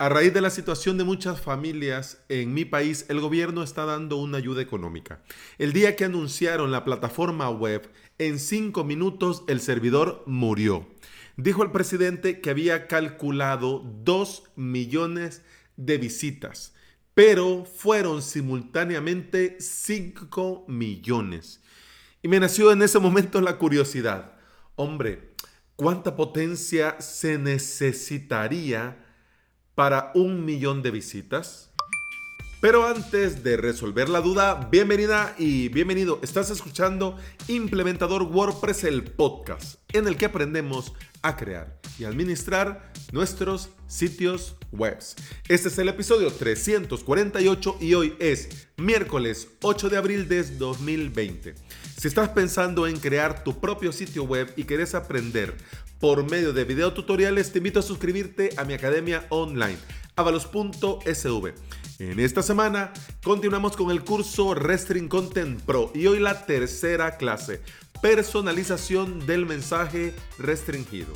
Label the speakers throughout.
Speaker 1: A raíz de la situación de muchas familias en mi país, el gobierno está dando una ayuda económica. El día que anunciaron la plataforma web, en cinco minutos el servidor murió. Dijo el presidente que había calculado 2 millones de visitas, pero fueron simultáneamente 5 millones. Y me nació en ese momento la curiosidad. Hombre, ¿cuánta potencia se necesitaría? Para un millón de visitas? Pero antes de resolver la duda, bienvenida y bienvenido. Estás escuchando Implementador WordPress, el podcast, en el que aprendemos a crear y administrar nuestros sitios web. Este es el episodio 348 y hoy es miércoles 8 de abril de 2020. Si estás pensando en crear tu propio sitio web y quieres aprender por medio de videotutoriales, te invito a suscribirte a mi academia online, avalos.sv. En esta semana continuamos con el curso Restring Content Pro y hoy la tercera clase, personalización del mensaje restringido.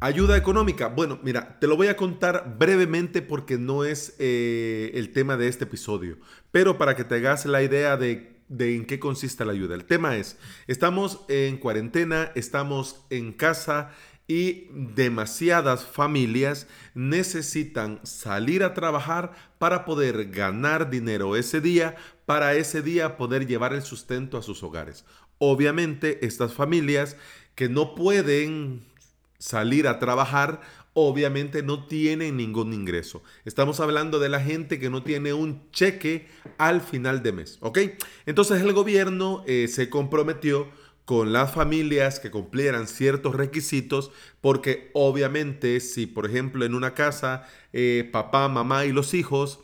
Speaker 1: Ayuda económica. Bueno, mira, te lo voy a contar brevemente porque no es eh, el tema de este episodio, pero para que te hagas la idea de, de, en qué consiste la ayuda. El tema es, estamos en cuarentena, estamos en casa y demasiadas familias necesitan salir a trabajar para poder ganar dinero ese día, para ese día poder llevar el sustento a sus hogares. Obviamente, estas familias que no pueden salir a trabajar, obviamente no tienen ningún ingreso. Estamos hablando de la gente que no tiene un cheque al final de mes, ¿ok? Entonces el gobierno eh, se comprometió con las familias que cumplieran ciertos requisitos, porque obviamente si por ejemplo en una casa eh, papá, mamá y los hijos,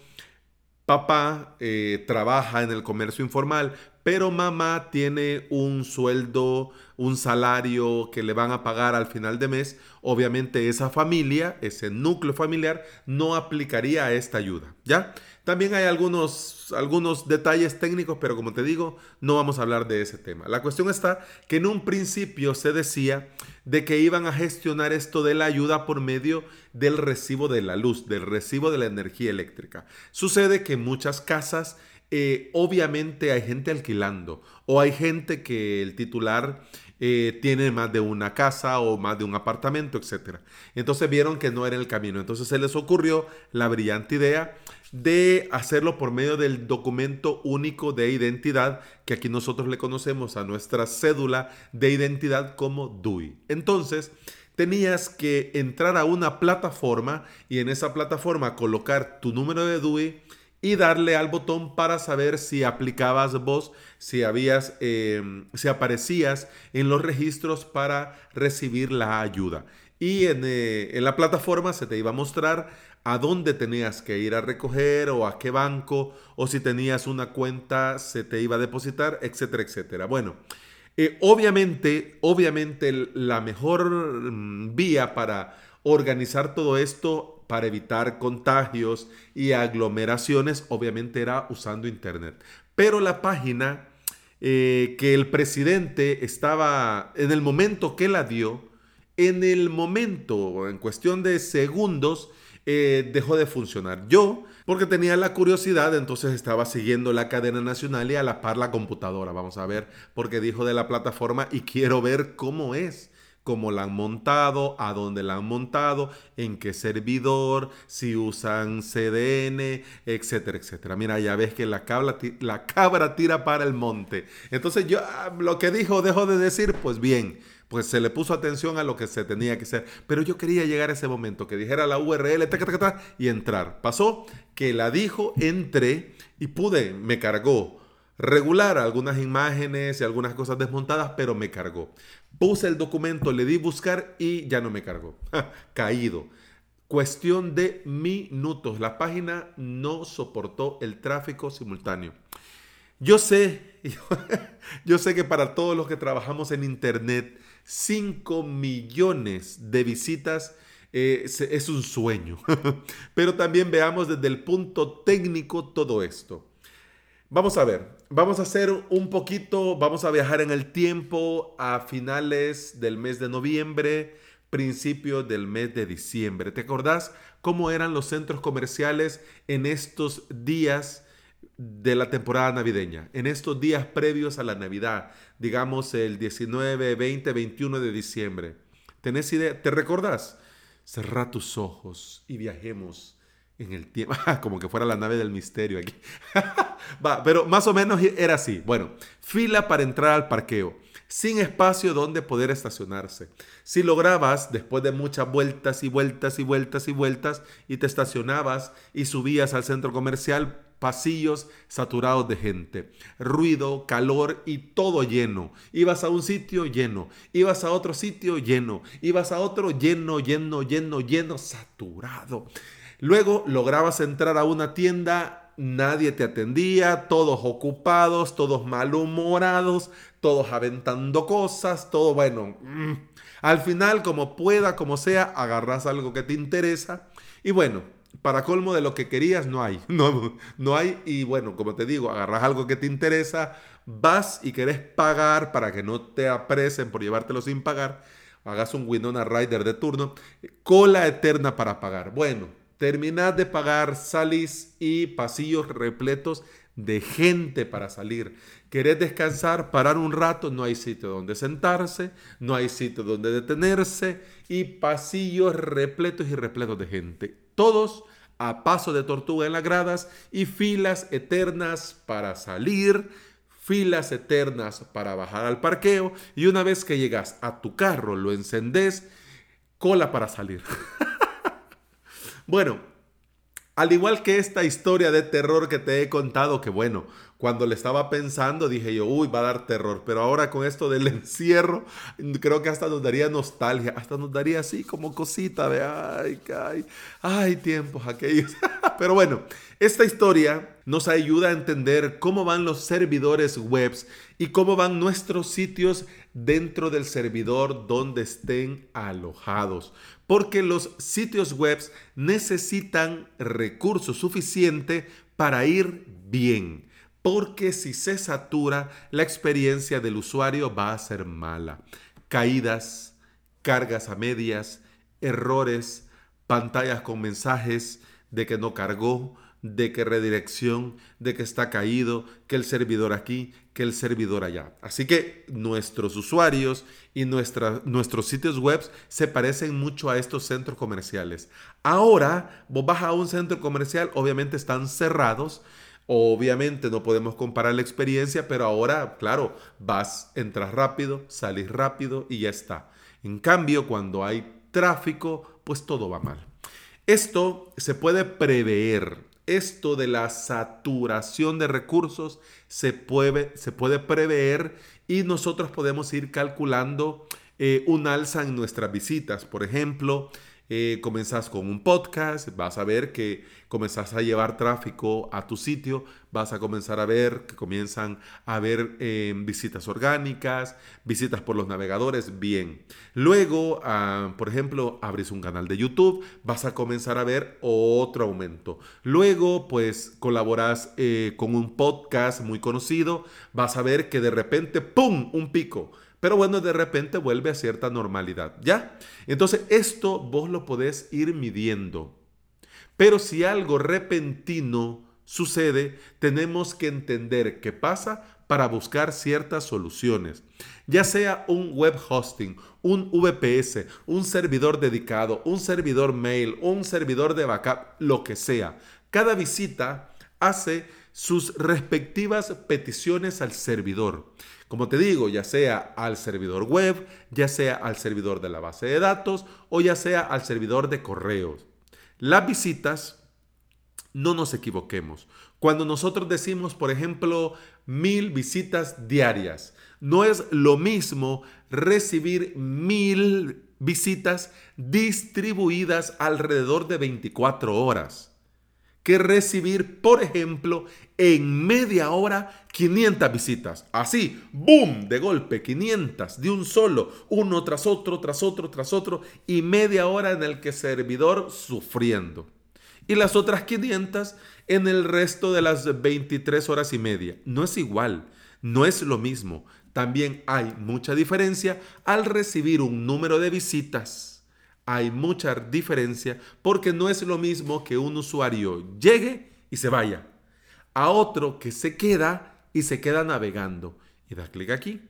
Speaker 1: papá eh, trabaja en el comercio informal, pero mamá tiene un sueldo, un salario que le van a pagar al final de mes, obviamente esa familia, ese núcleo familiar, no aplicaría esta ayuda, ¿ya? También hay algunos, algunos detalles técnicos, pero como te digo, no vamos a hablar de ese tema. La cuestión está que en un principio se decía de que iban a gestionar esto de la ayuda por medio del recibo de la luz, del recibo de la energía eléctrica. Sucede que muchas casas eh, obviamente hay gente alquilando o hay gente que el titular eh, tiene más de una casa o más de un apartamento, etc. Entonces vieron que no era el camino. Entonces se les ocurrió la brillante idea de hacerlo por medio del documento único de identidad que aquí nosotros le conocemos a nuestra cédula de identidad como DUI. Entonces, tenías que entrar a una plataforma y en esa plataforma colocar tu número de DUI, y darle al botón para saber si aplicabas vos, si habías, em, si aparecías en los registros para recibir la ayuda. Y en, eh, en, la plataforma se te iba a mostrar a dónde tenías que ir a recoger o a qué banco o si tenías una cuenta se te iba a depositar, etcétera, etcétera. Bueno, eh, obviamente, obviamente la mejor mm, vía para organizar todo esto para evitar contagios y aglomeraciones, obviamente era usando Internet. Pero la página eh, que el presidente estaba, en el momento que la dio, en el momento, en cuestión de segundos, eh, dejó de funcionar. Yo, porque tenía la curiosidad, entonces estaba siguiendo la cadena nacional y a la par la computadora. Vamos a ver, porque dijo de la plataforma y quiero ver cómo es cómo la han montado, a dónde la han montado, en qué servidor, si usan CDN, etcétera, etcétera. Mira, ya ves que la cabra, la cabra tira para el monte. Entonces yo ah, lo que dijo, dejo de decir, pues bien, pues se le puso atención a lo que se tenía que hacer. Pero yo quería llegar a ese momento, que dijera la URL, y entrar. Pasó que la dijo, entré y pude, me cargó regular algunas imágenes y algunas cosas desmontadas, pero me cargó. Puse el documento, le di buscar y ya no me cargó. Caído. Cuestión de minutos. La página no soportó el tráfico simultáneo. Yo sé, yo sé que para todos los que trabajamos en Internet, 5 millones de visitas eh, es un sueño. Pero también veamos desde el punto técnico todo esto. Vamos a ver, vamos a hacer un poquito, vamos a viajar en el tiempo a finales del mes de noviembre, principio del mes de diciembre. ¿Te acordás cómo eran los centros comerciales en estos días de la temporada navideña, en estos días previos a la Navidad, digamos el 19, 20, 21 de diciembre? ¿Tenés idea? ¿Te recordás? Cerra tus ojos y viajemos en el tiempo, como que fuera la nave del misterio aquí. Va, pero más o menos era así. Bueno, fila para entrar al parqueo, sin espacio donde poder estacionarse. Si lograbas, después de muchas vueltas y vueltas y vueltas y vueltas, y te estacionabas y subías al centro comercial, pasillos saturados de gente, ruido, calor y todo lleno. Ibas a un sitio lleno, ibas a otro sitio lleno, ibas a otro lleno, lleno, lleno, lleno, saturado. Luego lograbas entrar a una tienda, nadie te atendía, todos ocupados, todos malhumorados, todos aventando cosas, todo bueno. Mm. Al final, como pueda, como sea, agarras algo que te interesa y bueno, para colmo de lo que querías no hay, no, no hay y bueno, como te digo, agarras algo que te interesa, vas y querés pagar para que no te apresen por llevártelo sin pagar, hagas un Winona Rider de turno, cola eterna para pagar. Bueno, Terminad de pagar, salís y pasillos repletos de gente para salir. Querés descansar, parar un rato, no hay sitio donde sentarse, no hay sitio donde detenerse y pasillos repletos y repletos de gente. Todos a paso de tortuga en las gradas y filas eternas para salir, filas eternas para bajar al parqueo y una vez que llegas a tu carro, lo encendés, cola para salir. Bueno, al igual que esta historia de terror que te he contado, que bueno, cuando le estaba pensando dije yo, uy, va a dar terror, pero ahora con esto del encierro, creo que hasta nos daría nostalgia, hasta nos daría así como cosita de, ay, ay, ay, tiempos aquellos. pero bueno, esta historia nos ayuda a entender cómo van los servidores webs y cómo van nuestros sitios dentro del servidor donde estén alojados porque los sitios web necesitan recursos suficientes para ir bien. Porque si se satura, la experiencia del usuario va a ser mala. Caídas, cargas a medias, errores, pantallas con mensajes de que no cargó, de que redirección, de que está caído, que el servidor aquí, que el servidor allá. Así que nuestros usuarios y nuestros sitios web se parecen mucho a estos centros comerciales. Ahora, vos vas a un centro comercial, obviamente están cerrados, obviamente no podemos comparar la experiencia, pero ahora, claro, vas, entras rápido, sales rápido y ya está. En cambio, cuando hay tráfico, pues todo va mal. Esto se puede prever esto de la saturación de recursos se puede, se puede prever y nosotros podemos ir calculando eh, un alza en nuestras visitas. Por ejemplo, eh, comenzás con un podcast, vas a ver que comenzás a llevar tráfico a tu sitio, vas a comenzar a ver que comienzan a haber eh, visitas orgánicas, visitas por los navegadores, bien. Luego, ah, por ejemplo, abres un canal de YouTube, vas a comenzar a ver otro aumento. Luego, pues colaboras eh, con un podcast muy conocido, vas a ver que de repente, ¡pum!, un pico. Pero bueno, de repente vuelve a cierta normalidad, ¿ya? Entonces, esto vos lo podés ir midiendo. Pero si algo repentino sucede, tenemos que entender qué pasa para buscar ciertas soluciones. Ya sea un web hosting, un VPS, un servidor dedicado, un servidor mail, un servidor de backup, lo que sea. Cada visita hace sus respectivas peticiones al servidor. Como te digo, ya sea al servidor web, ya sea al servidor de la base de datos o ya sea al servidor de correos. Las visitas, no nos equivoquemos. Cuando nosotros decimos, por ejemplo, mil visitas diarias, no es lo mismo recibir mil visitas distribuidas alrededor de 24 horas que recibir, por ejemplo, en media hora 500 visitas. Así, boom, de golpe, 500 de un solo, uno tras otro, tras otro, tras otro, y media hora en el que servidor sufriendo. y las otras 500 en el resto de las 23 horas y media. No es igual, no es lo mismo. También hay mucha diferencia al recibir un número de visitas. Hay mucha diferencia porque no es lo mismo que un usuario llegue y se vaya a otro que se queda y se queda navegando y da clic aquí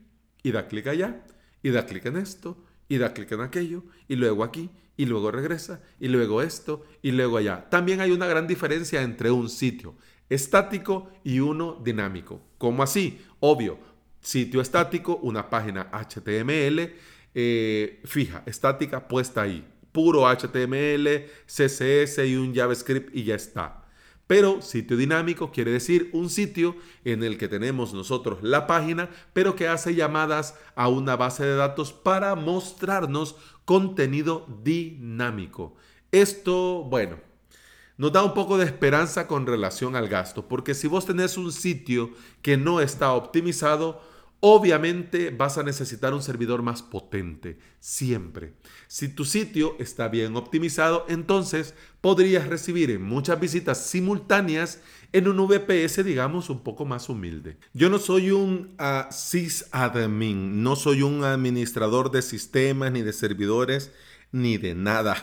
Speaker 1: y da clic allá y da clic en esto y da clic en aquello y luego aquí y luego regresa y luego esto y luego allá. También hay una gran diferencia entre un sitio estático y uno dinámico. ¿Cómo así? Obvio, sitio estático, una página HTML eh, fija, estática, puesta ahí. Puro HTML, CSS y un JavaScript y ya está. Pero sitio dinámico quiere decir un sitio en el que tenemos nosotros la página, pero que hace llamadas a una base de datos para mostrarnos contenido dinámico. Esto, bueno, nos da un poco de esperanza con relación al gasto, porque si vos tenés un sitio que no está optimizado, Obviamente vas a necesitar un servidor más potente, siempre. Si tu sitio está bien optimizado, entonces podrías recibir muchas visitas simultáneas en un VPS, digamos, un poco más humilde. Yo no soy un uh, sysadmin, no soy un administrador de sistemas ni de servidores ni de nada.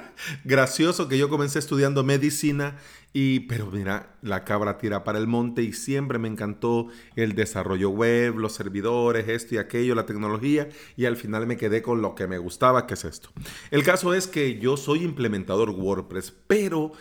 Speaker 1: Gracioso que yo comencé estudiando medicina y, pero mira, la cabra tira para el monte y siempre me encantó el desarrollo web, los servidores, esto y aquello, la tecnología y al final me quedé con lo que me gustaba, que es esto. El caso es que yo soy implementador WordPress, pero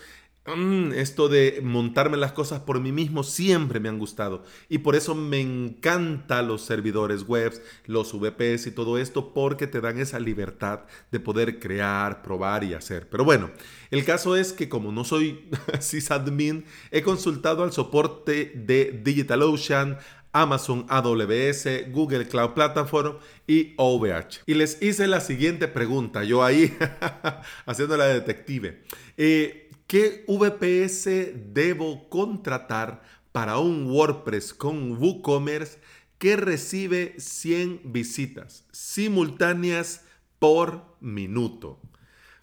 Speaker 1: Mm, esto de montarme las cosas por mí mismo siempre me han gustado y por eso me encantan los servidores web, los VPS y todo esto porque te dan esa libertad de poder crear, probar y hacer. Pero bueno, el caso es que como no soy sysadmin, he consultado al soporte de DigitalOcean, Amazon AWS, Google Cloud Platform y OVH. Y les hice la siguiente pregunta, yo ahí haciendo la detective. Eh, ¿Qué VPS debo contratar para un WordPress con WooCommerce que recibe 100 visitas simultáneas por minuto?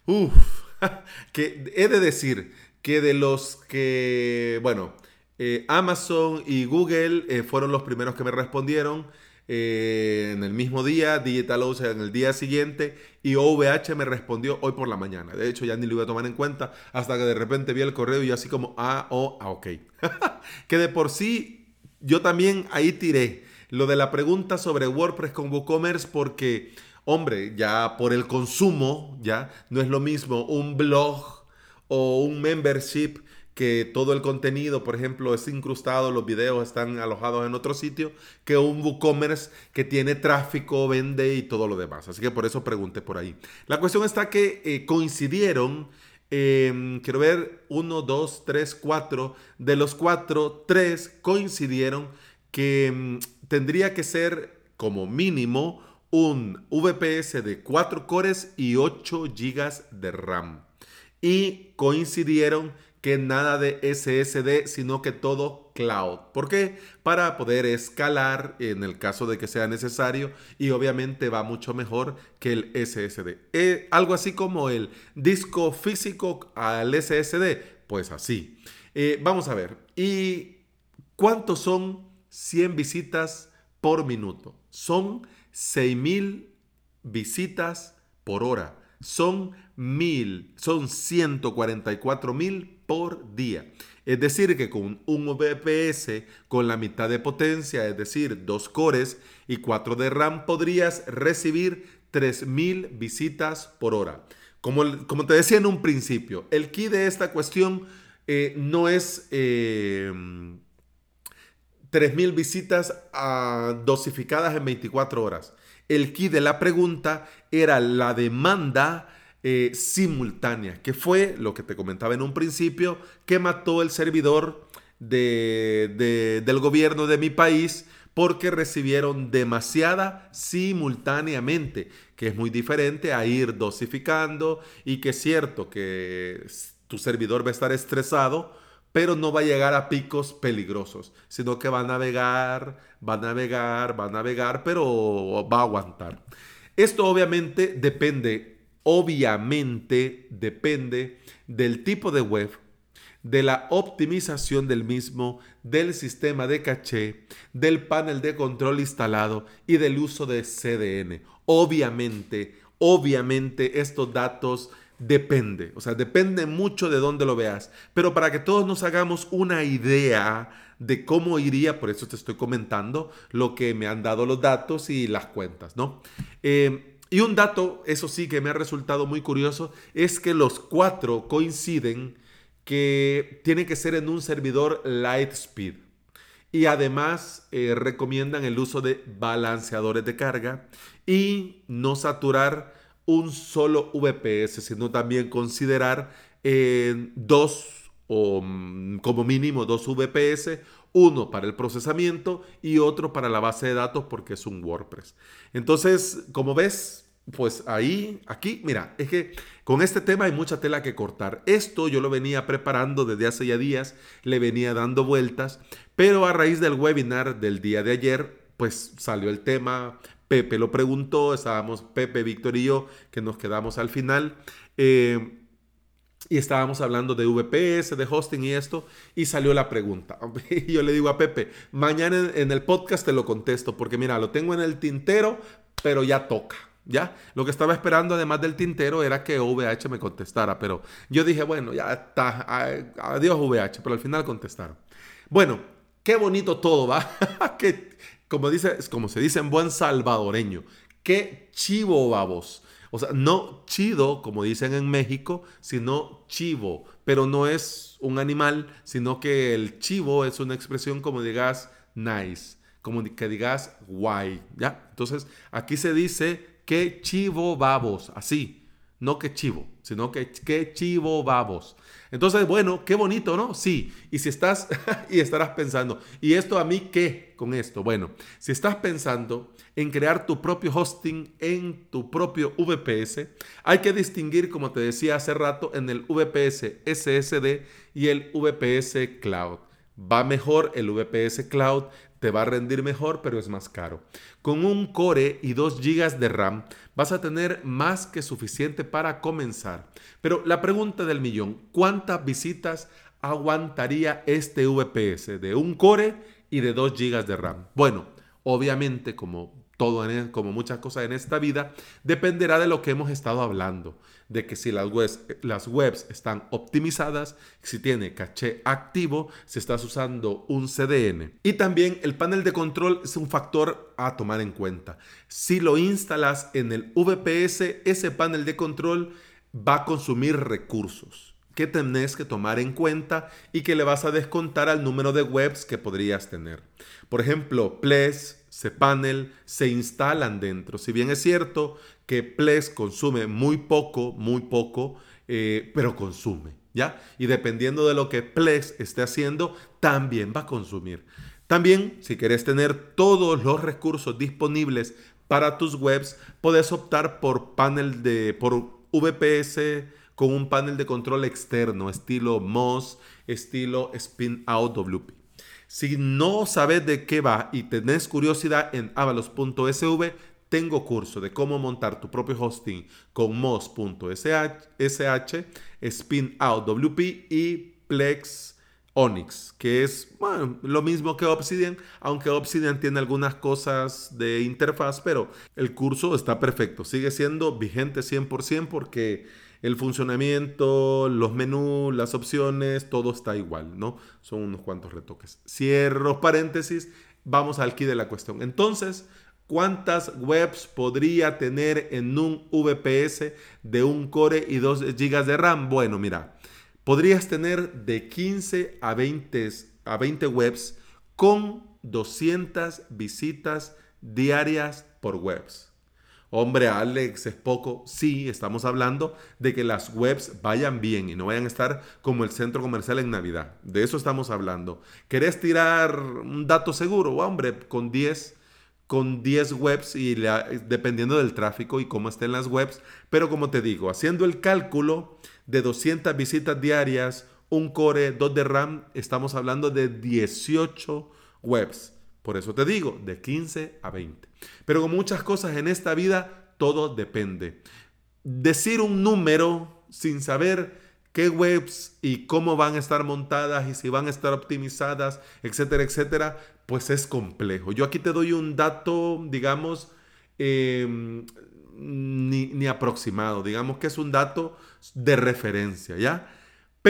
Speaker 1: Uf, que he de decir que de los que, bueno, eh, Amazon y Google eh, fueron los primeros que me respondieron. Eh, en el mismo día, DigitalOcean en el día siguiente y OVH me respondió hoy por la mañana. De hecho, ya ni lo iba a tomar en cuenta hasta que de repente vi el correo y así como, ah, oh, ah, ok. que de por sí yo también ahí tiré lo de la pregunta sobre WordPress con WooCommerce porque, hombre, ya por el consumo, ya no es lo mismo un blog o un membership que todo el contenido, por ejemplo, es incrustado, los videos están alojados en otro sitio, que un WooCommerce que tiene tráfico, vende y todo lo demás. Así que por eso pregunté por ahí. La cuestión está que eh, coincidieron, em, quiero ver, uno, dos, tres, cuatro, de los cuatro, tres coincidieron que em, tendría que ser como mínimo un VPS de 4 cores y 8 GB de RAM. Y coincidieron que nada de SSD, sino que todo cloud. ¿Por qué? Para poder escalar en el caso de que sea necesario y obviamente va mucho mejor que el SSD. Eh, algo así como el disco físico al SSD, pues así. Eh, vamos a ver. ¿Y cuántos son 100 visitas por minuto? Son 6000 visitas por hora. Son mil, son 144 mil por día. Es decir, que con un VPS con la mitad de potencia, es decir, dos cores y 4 de RAM, podrías recibir 3000 visitas por hora. Como, como, te decía en un principio, el key de esta cuestión eh, no es eh, 3000 visitas ah, dosificadas en 24 horas. El key de la pregunta era la demanda eh, simultánea, que fue lo que te comentaba en un principio, que mató el servidor de, del gobierno de mi país porque recibieron demasiada simultáneamente, que es muy diferente a ir dosificando y que es cierto que tu servidor va a estar estresado, pero no va a llegar a picos peligrosos, sino que va a navegar, va a navegar, va a navegar, pero va a aguantar. Esto obviamente depende obviamente depende del tipo de web, de la optimización del mismo, del sistema de caché, del panel de control instalado y del uso de CDN. Obviamente, obviamente estos datos depende, o sea, depende mucho de dónde lo veas, pero para que todos nos hagamos una idea de cómo iría, por eso te estoy comentando lo que me han dado los datos y las cuentas, ¿no? Eh, y un dato, eso sí que me ha resultado muy curioso, es que los cuatro coinciden que tiene que ser en un servidor Lightspeed. Y además eh, recomiendan el uso de balanceadores de carga y no saturar un solo VPS, sino también considerar eh, dos o mm, como mínimo dos VPS, uno para el procesamiento y otro para la base de datos porque es un WordPress. Entonces, como ves, pues ahí, aquí, mira, es que con este tema hay mucha tela que cortar. Esto yo lo venía preparando desde hace ya días, le venía dando vueltas, pero a raíz del webinar del día de ayer, pues salió el tema, Pepe lo preguntó, estábamos Pepe, Víctor y yo, que nos quedamos al final. Eh, y estábamos hablando de VPS, de hosting y esto, y salió la pregunta. Y yo le digo a Pepe, mañana en el podcast te lo contesto, porque mira, lo tengo en el tintero, pero ya toca. ¿Ya? Lo que estaba esperando, además del tintero, era que VH me contestara, pero yo dije, bueno, ya está, adiós VH, pero al final contestaron. Bueno, qué bonito todo, ¿va? que, como, dice, como se dice en buen salvadoreño, qué chivo, babos. O sea, no chido, como dicen en México, sino chivo. Pero no es un animal, sino que el chivo es una expresión como digas nice, como que digas guay, ¿ya? Entonces, aquí se dice qué chivo babos, así, no que chivo, sino que qué chivo babos. Entonces, bueno, qué bonito, ¿no? Sí, y si estás, y estarás pensando, ¿y esto a mí qué con esto? Bueno, si estás pensando en crear tu propio hosting en tu propio VPS, hay que distinguir, como te decía hace rato, en el VPS SSD y el VPS Cloud. Va mejor el VPS Cloud te va a rendir mejor, pero es más caro. Con un core y 2 GB de RAM vas a tener más que suficiente para comenzar. Pero la pregunta del millón, ¿cuántas visitas aguantaría este VPS de un core y de 2 GB de RAM? Bueno, obviamente como todo e, como muchas cosas en esta vida, dependerá de lo que hemos estado hablando, de que si las webs, las webs están optimizadas, si tiene caché activo, si estás usando un CDN. Y también el panel de control es un factor a tomar en cuenta. Si lo instalas en el VPS, ese panel de control va a consumir recursos que tenés que tomar en cuenta y que le vas a descontar al número de webs que podrías tener. Por ejemplo, Ples, cPanel se instalan dentro. Si bien es cierto que Plex consume muy poco, muy poco, eh, pero consume, ¿ya? Y dependiendo de lo que Plex esté haciendo, también va a consumir. También, si quieres tener todos los recursos disponibles para tus webs, puedes optar por panel de por VPS con un panel de control externo, estilo MOS, estilo Spin Out WP. Si no sabes de qué va y tenés curiosidad en avalos.sv, tengo curso de cómo montar tu propio hosting con mos.sh, SpinOutWP y Plex Onyx, que es lo mismo que Obsidian, aunque Obsidian tiene algunas cosas de interfaz, pero el curso está perfecto, sigue siendo vigente 100% porque el funcionamiento, los menús, las opciones, todo está igual, ¿no? Son unos cuantos retoques. Cierro paréntesis, vamos al key de la cuestión. Entonces, ¿cuántas webs podría tener en un VPS de un core y 2 GB de RAM? Bueno, mira, podrías tener de 15 a 20, a 20 webs con 200 visitas diarias por webs. Hombre, Alex, es poco. Sí, estamos hablando de que las webs vayan bien y no vayan a estar como el centro comercial en Navidad. De eso estamos hablando. ¿Querés tirar un dato seguro? Hombre, con 10 con 10 webs y dependiendo del tráfico y cómo estén las webs. Pero como te digo, haciendo el cálculo de 200 visitas diarias, un core, 2 de RAM, estamos hablando de 18 webs. Por eso te digo, de 15 a 20. Pero con muchas cosas en esta vida, todo depende. Decir un número sin saber qué webs y cómo van a estar montadas y si van a estar optimizadas, etcétera, etcétera, pues es complejo. Yo aquí te doy un dato, digamos, em, ni, ni aproximado, digamos que es un dato de referencia, ¿ya?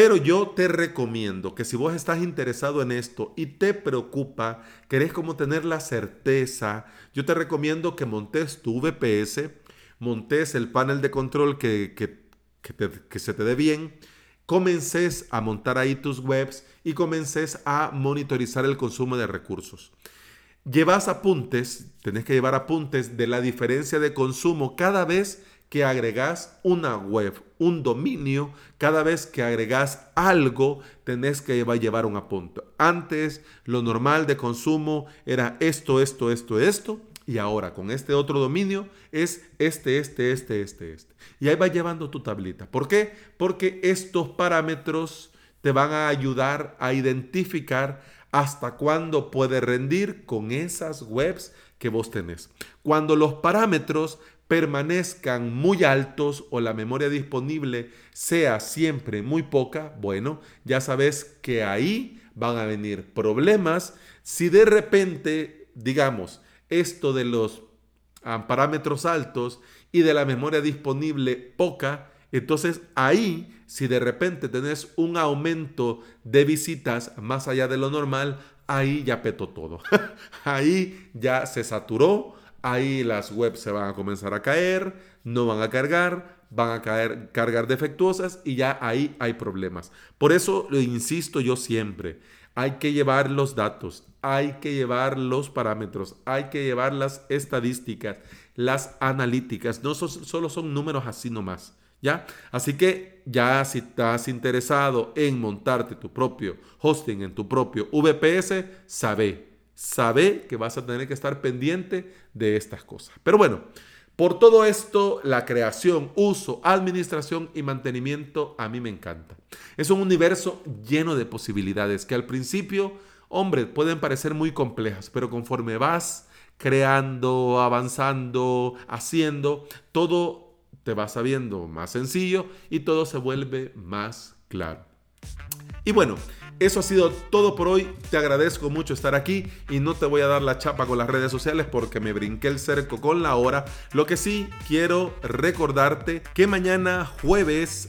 Speaker 1: Pero yo te recomiendo que si vos estás interesado en esto y te preocupa, querés como tener la certeza, yo te recomiendo que montes tu VPS, montes el panel de control que, que, se te dé bien, comences a montar ahí tus webs y comences a monitorizar el consumo de recursos. Llevas apuntes, tenés que llevar apuntes de la diferencia de consumo cada vez que agregas una web, un dominio, cada vez que agregas algo, tenés que llevar un apunte. Antes, lo normal de consumo era esto, esto, esto, esto. Y ahora con este otro dominio es este, este, este, este, este. Y ahí va llevando tu tablita. ¿Por qué? Porque estos parámetros te van a ayudar a identificar hasta cuándo puede rendir con esas webs que vos tenés. Cuando los parámetros permanezcan muy altos o la memoria disponible sea siempre muy poca, bueno, ya sabes que ahí van a venir problemas. Si de repente, digamos, esto de los ah, parámetros altos y de la memoria disponible poca, entonces ahí, si de repente tenés un aumento de visitas más allá de lo normal, ahí ya petó todo. ahí ya se saturó ahí las webs se van a comenzar a caer, no van a cargar, van a caer, cargar defectuosas y ya ahí hay problemas. Por eso lo insisto yo siempre, hay que llevar los datos, hay que llevar los parámetros, hay que llevar las estadísticas, las analíticas, no solo son números así nomás. ¿Ya? Así que ya si estás interesado en montarte tu propio hosting en tu propio VPS, sabe sabe que vas a tener que estar pendiente de estas cosas. Pero bueno, por todo esto, la creación, uso, administración y mantenimiento a mí me encanta. Es un universo lleno de posibilidades que al principio, hombre, pueden parecer muy complejas, pero conforme vas creando, avanzando, haciendo, todo te va sabiendo más sencillo y todo se vuelve más claro. Y bueno, eso ha sido todo por hoy. Te agradezco mucho estar aquí y no te voy a dar la chapa con las redes sociales porque me brinqué el cerco con la hora. Lo que sí quiero recordarte que mañana jueves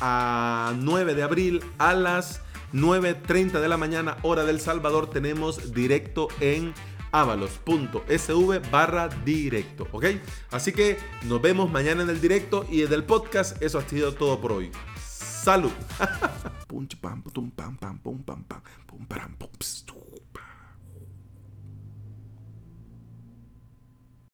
Speaker 1: a 9 de abril a las 9.30 de la mañana hora del Salvador tenemos directo en avalos.sv barra directo, ¿ok? Así que nos vemos mañana en el directo y en el podcast. Eso ha sido todo por hoy. Salud. pum pam pum pam pam pum pam pam pum pam pum